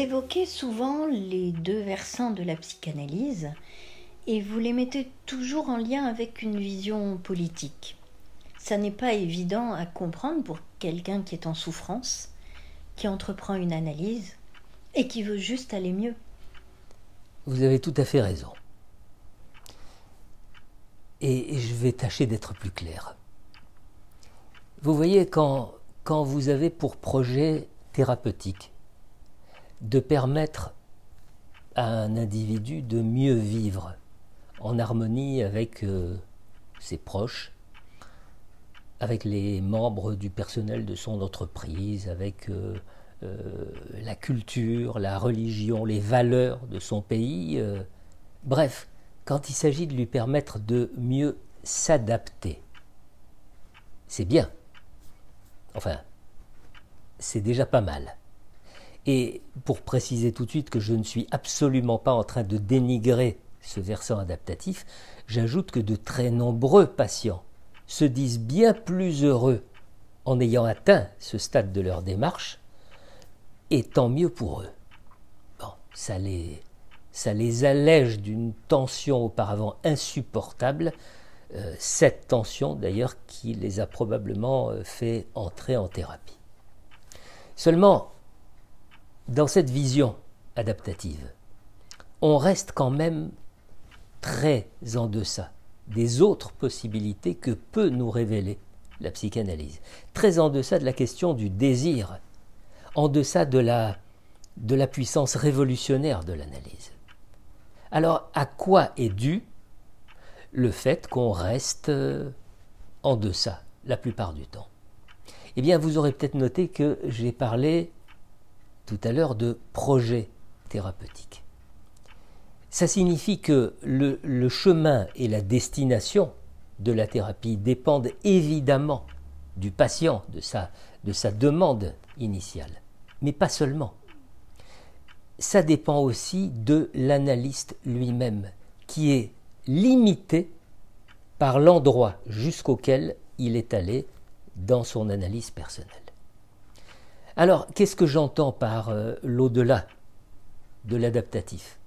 évoquez souvent les deux versants de la psychanalyse et vous les mettez toujours en lien avec une vision politique. Ça n'est pas évident à comprendre pour quelqu'un qui est en souffrance, qui entreprend une analyse et qui veut juste aller mieux. Vous avez tout à fait raison. Et je vais tâcher d'être plus clair. Vous voyez, quand, quand vous avez pour projet thérapeutique de permettre à un individu de mieux vivre en harmonie avec euh, ses proches, avec les membres du personnel de son entreprise, avec euh, euh, la culture, la religion, les valeurs de son pays. bref, quand il s'agit de lui permettre de mieux s'adapter, c'est bien. Enfin, c'est déjà pas mal. Et pour préciser tout de suite que je ne suis absolument pas en train de dénigrer ce versant adaptatif, j'ajoute que de très nombreux patients se disent bien plus heureux en ayant atteint ce stade de leur démarche, et tant mieux pour eux. Bon, ça les, ça les allège d'une tension auparavant insupportable, euh, cette tension d'ailleurs qui les a probablement euh, fait entrer en thérapie. Seulement, dans cette vision adaptative, on reste quand même très en deçà des autres possibilités que peut nous révéler la psychanalyse, très en deçà de la question du désir, en deçà de la, puissance révolutionnaire de l'analyse. Alors, à quoi est dû le fait qu'on reste euh, en deçà la plupart du temps? Eh bien, vous aurez peut-être noté que j'ai parlé tout à l'heure de projet thérapeutique. Ça signifie que le, chemin et la destination de la thérapie dépendent évidemment du patient, de sa demande initiale, mais pas seulement. Ça dépend aussi de l'analyste lui-même, qui est limité par l'endroit jusqu'auquel il est allé dans son analyse personnelle. Alors, qu'est-ce que j'entends par euh, l'au-delà de l'adaptatif?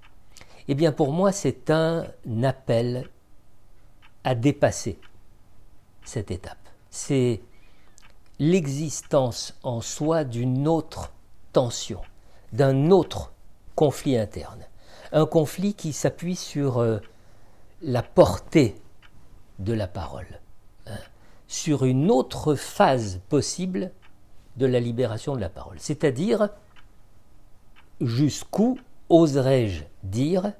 Eh bien, pour moi, c'est un appel à dépasser cette étape. C'est l'existence en soi d'une autre tension, d'un autre conflit interne. Un conflit qui s'appuie sur euh, la portée de la parole, hein, sur une autre phase possible de la libération de la parole. C'est-à-dire, jusqu'où oserais-je dire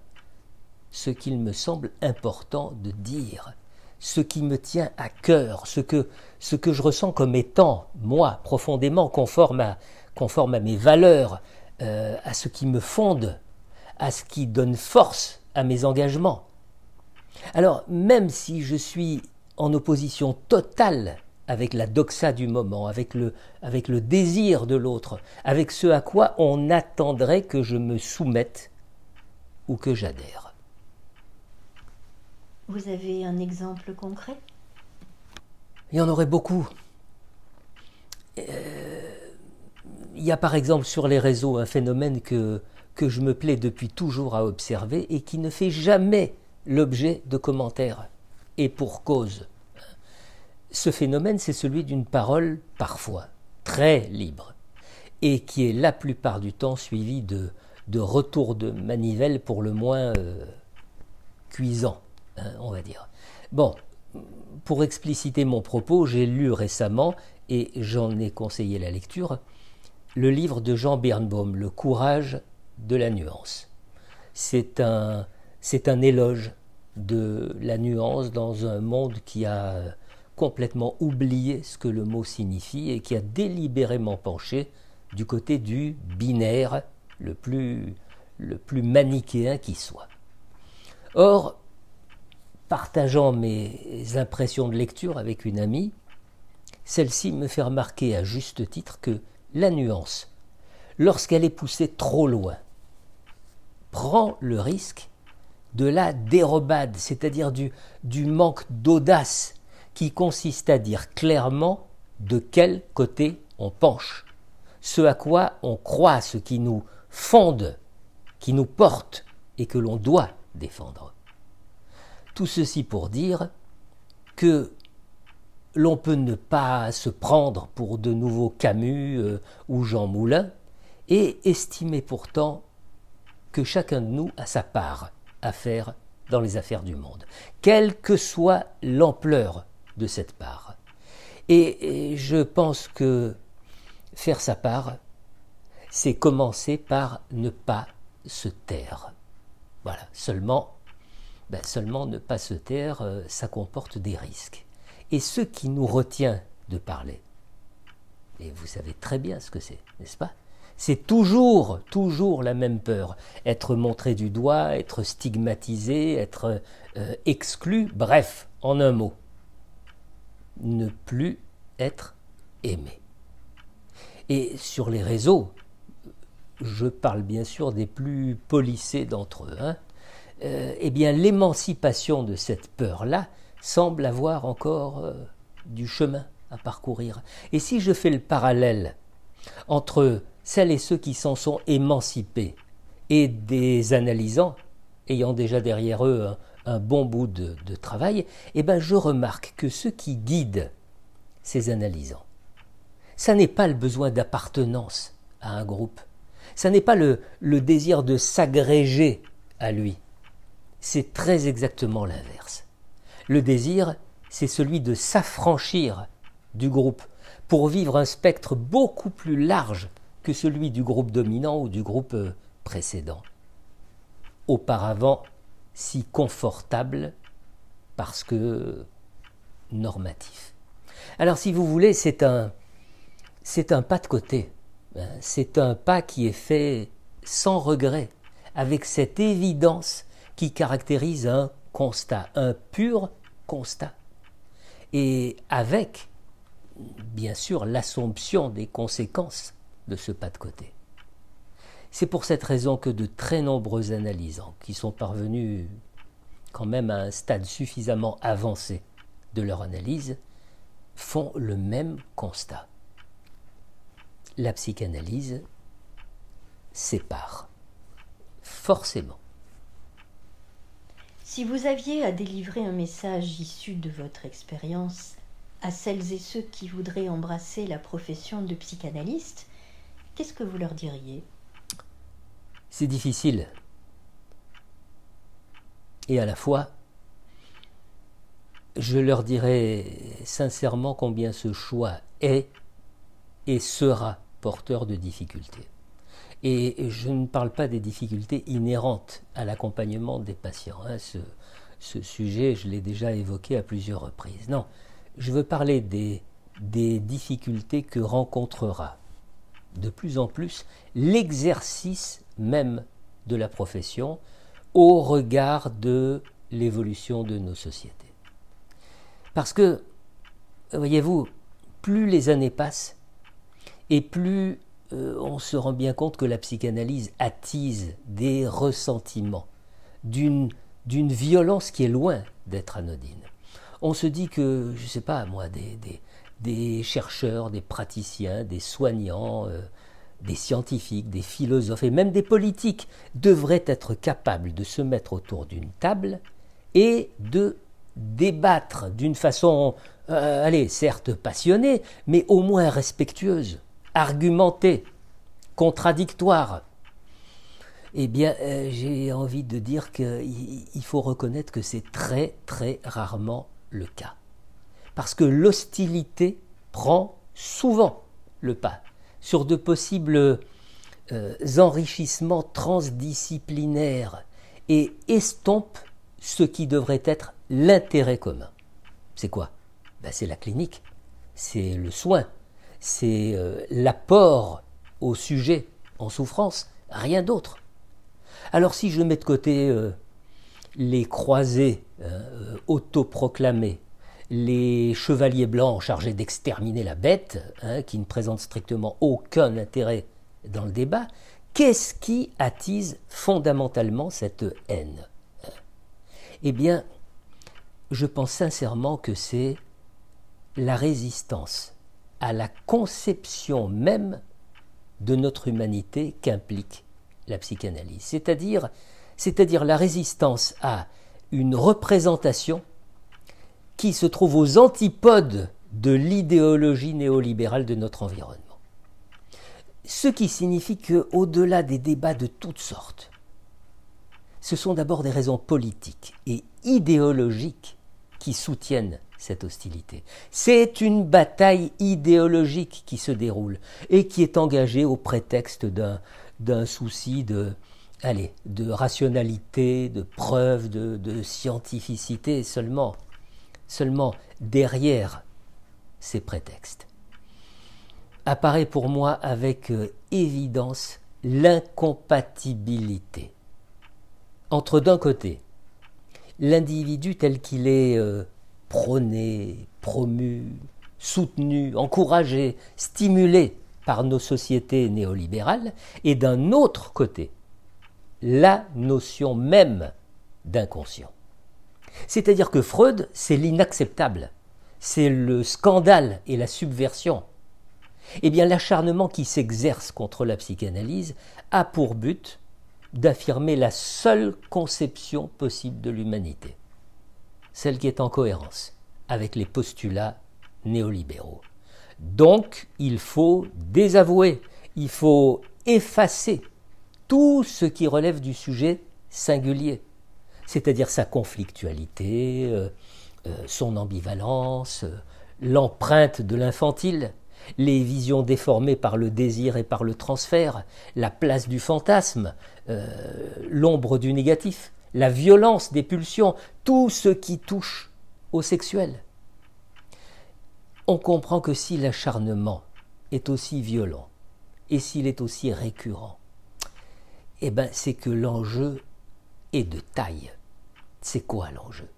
ce qu'il me semble important de dire, ce qui me tient à cœur, ce que, ce que je ressens comme étant, moi, profondément conforme à, conforme à mes valeurs, euh, à ce qui me fonde, à ce qui donne force à mes engagements. Alors, même si je suis en opposition totale avec la doxa du moment, avec le, avec le désir de l'autre, avec ce à quoi on attendrait que je me soumette ou que j'adhère. Vous avez un exemple concret? Il y en aurait beaucoup. Euh, il y a par exemple sur les réseaux un phénomène que, que je me plais depuis toujours à observer et qui ne fait jamais l'objet de commentaires, et pour cause. Ce phénomène, c'est celui d'une parole parfois très libre, et qui est la plupart du temps suivi de, de retours de manivelle pour le moins euh, cuisants, hein, on va dire. Bon, pour expliciter mon propos, j'ai lu récemment, et j'en ai conseillé la lecture, le livre de Jean Birnbaum, Le courage de la nuance. C'est un, c'est un éloge de la nuance dans un monde qui a complètement oublié ce que le mot signifie et qui a délibérément penché du côté du binaire le plus, le plus manichéen qui soit. Or, partageant mes impressions de lecture avec une amie, celle-ci me fait remarquer à juste titre que la nuance, lorsqu'elle est poussée trop loin, prend le risque de la dérobade, c'est-à-dire du, du manque d'audace qui consiste à dire clairement de quel côté on penche, ce à quoi on croit, ce qui nous fonde, qui nous porte et que l'on doit défendre. Tout ceci pour dire que l'on peut ne pas se prendre pour de nouveaux Camus euh, ou Jean Moulin et estimer pourtant que chacun de nous a sa part à faire dans les affaires du monde, quelle que soit l'ampleur de cette part. Et, je pense que faire sa part, c'est commencer par ne pas se taire. Voilà, seulement, ben seulement ne pas se taire, euh, ça comporte des risques. Et ce qui nous retient de parler, et vous savez très bien ce que c'est, n'est-ce pas? C'est toujours, toujours la même peur. Être montré du doigt, être stigmatisé, être euh, exclu, bref, en un mot, ne plus être aimé. Et sur les réseaux, je parle bien sûr des plus polissés d'entre eux, hein, euh, eh bien l'émancipation de cette peur-là semble avoir encore euh, du chemin à parcourir. Et si je fais le parallèle entre celles et ceux qui s'en sont émancipés et des analysants, ayant déjà derrière eux un, bon bout de, travail, eh ben je remarque que ceux qui guident ces analysants, ça n'est pas le besoin d'appartenance à un groupe, ça n'est pas le, le désir de s'agréger à lui, c'est très exactement l'inverse. Le désir, c'est celui de s'affranchir du groupe pour vivre un spectre beaucoup plus large que celui du groupe dominant ou du groupe euh, précédent. Auparavant, si confortable parce que normatif. Alors si vous voulez, c'est un, pas de côté. Hein. C'est un pas qui est fait sans regret, avec cette évidence qui caractérise un constat, un pur constat. Et avec, bien sûr, l'assomption des conséquences de ce pas de côté. C'est pour cette raison que de très nombreux analysants, qui sont parvenus quand même à un stade suffisamment avancé de leur analyse, font le même constat. La psychanalyse sépare, forcément. Si vous aviez à délivrer un message issu de votre expérience à celles et ceux qui voudraient embrasser la profession de psychanalyste, qu'est-ce que vous leur diriez? C'est difficile. Et à la fois, je leur dirais sincèrement combien ce choix est et sera porteur de difficultés. Et je ne parle pas des difficultés inhérentes à l'accompagnement des patients. Hein. Ce, sujet, je l'ai déjà évoqué à plusieurs reprises. Non, je veux parler des difficultés que rencontrera de plus en plus l'exercice même de la profession au regard de l'évolution de nos sociétés. Parce que, voyez-vous, plus les années passent et plus euh, on se rend bien compte que la psychanalyse attise des ressentiments, d'une violence qui est loin d'être anodine. On se dit que, je ne sais pas moi, des, des chercheurs, des praticiens, des soignants, euh, des scientifiques, des philosophes et même des politiques devraient être capables de se mettre autour d'une table et de débattre d'une façon, euh, allez, certes passionnée, mais au moins respectueuse, argumentée, contradictoire. Eh bien, euh, j'ai envie de dire qu'il faut reconnaître que c'est très, très rarement le cas parce que l'hostilité prend souvent le pas sur de possibles euh, enrichissements transdisciplinaires et estompe ce qui devrait être l'intérêt commun. C'est quoi? Ben, C'est la clinique, c'est le soin, c'est euh, l'apport au sujet en souffrance, rien d'autre. Alors si je mets de côté euh, les croisés hein, autoproclamés, les chevaliers blancs chargés d'exterminer la bête, hein, qui ne présentent strictement aucun intérêt dans le débat, qu'est-ce qui attise fondamentalement cette haine Eh bien, je pense sincèrement que c'est la résistance à la conception même de notre humanité qu'implique la psychanalyse, c'est-à-dire la résistance à une représentation qui se trouve aux antipodes de l'idéologie néolibérale de notre environnement. Ce qui signifie que, au-delà des débats de toutes sortes, ce sont d'abord des raisons politiques et idéologiques qui soutiennent cette hostilité. C'est une bataille idéologique qui se déroule et qui est engagée au prétexte d'un souci de, allez, de rationalité, de preuve, de, de scientificité seulement. Seulement derrière ces prétextes apparaît pour moi avec euh, évidence l'incompatibilité entre d'un côté l'individu tel qu'il est euh, prôné, promu, soutenu, encouragé, stimulé par nos sociétés néolibérales, et d'un autre côté la notion même d'inconscient. C'est-à-dire que Freud, c'est l'inacceptable, c'est le scandale et la subversion. Eh bien, l'acharnement qui s'exerce contre la psychanalyse a pour but d'affirmer la seule conception possible de l'humanité, celle qui est en cohérence avec les postulats néolibéraux. Donc, il faut désavouer, il faut effacer tout ce qui relève du sujet singulier, c'est-à-dire sa conflictualité, euh, euh, son ambivalence, euh, l'empreinte de l'infantile, les visions déformées par le désir et par le transfert, la place du fantasme, l'ombre du négatif, la violence des pulsions, tout ce qui touche au sexuel. On comprend que si l'acharnement est aussi violent et s'il est aussi récurrent, eh ben c'est que l'enjeu de taille. C'est quoi l'enjeu?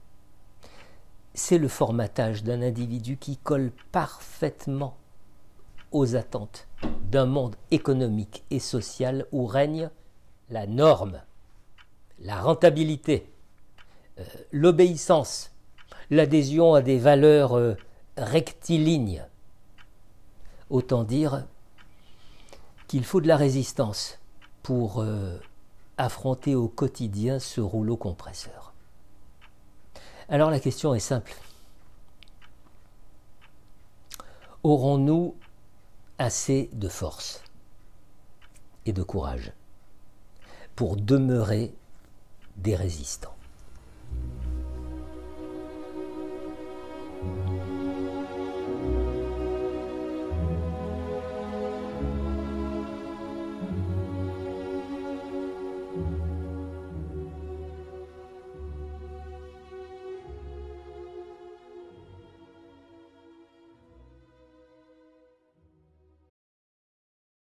C'est le formatage d'un individu qui colle parfaitement aux attentes d'un monde économique et social où règne la norme, la rentabilité, euh, l'obéissance, l'adhésion à des valeurs euh, rectilignes. Autant dire qu'il faut de la résistance pour euh, affronter au quotidien ce rouleau compresseur. Alors la question est simple. Aurons-nous assez de force et de courage pour demeurer des résistants?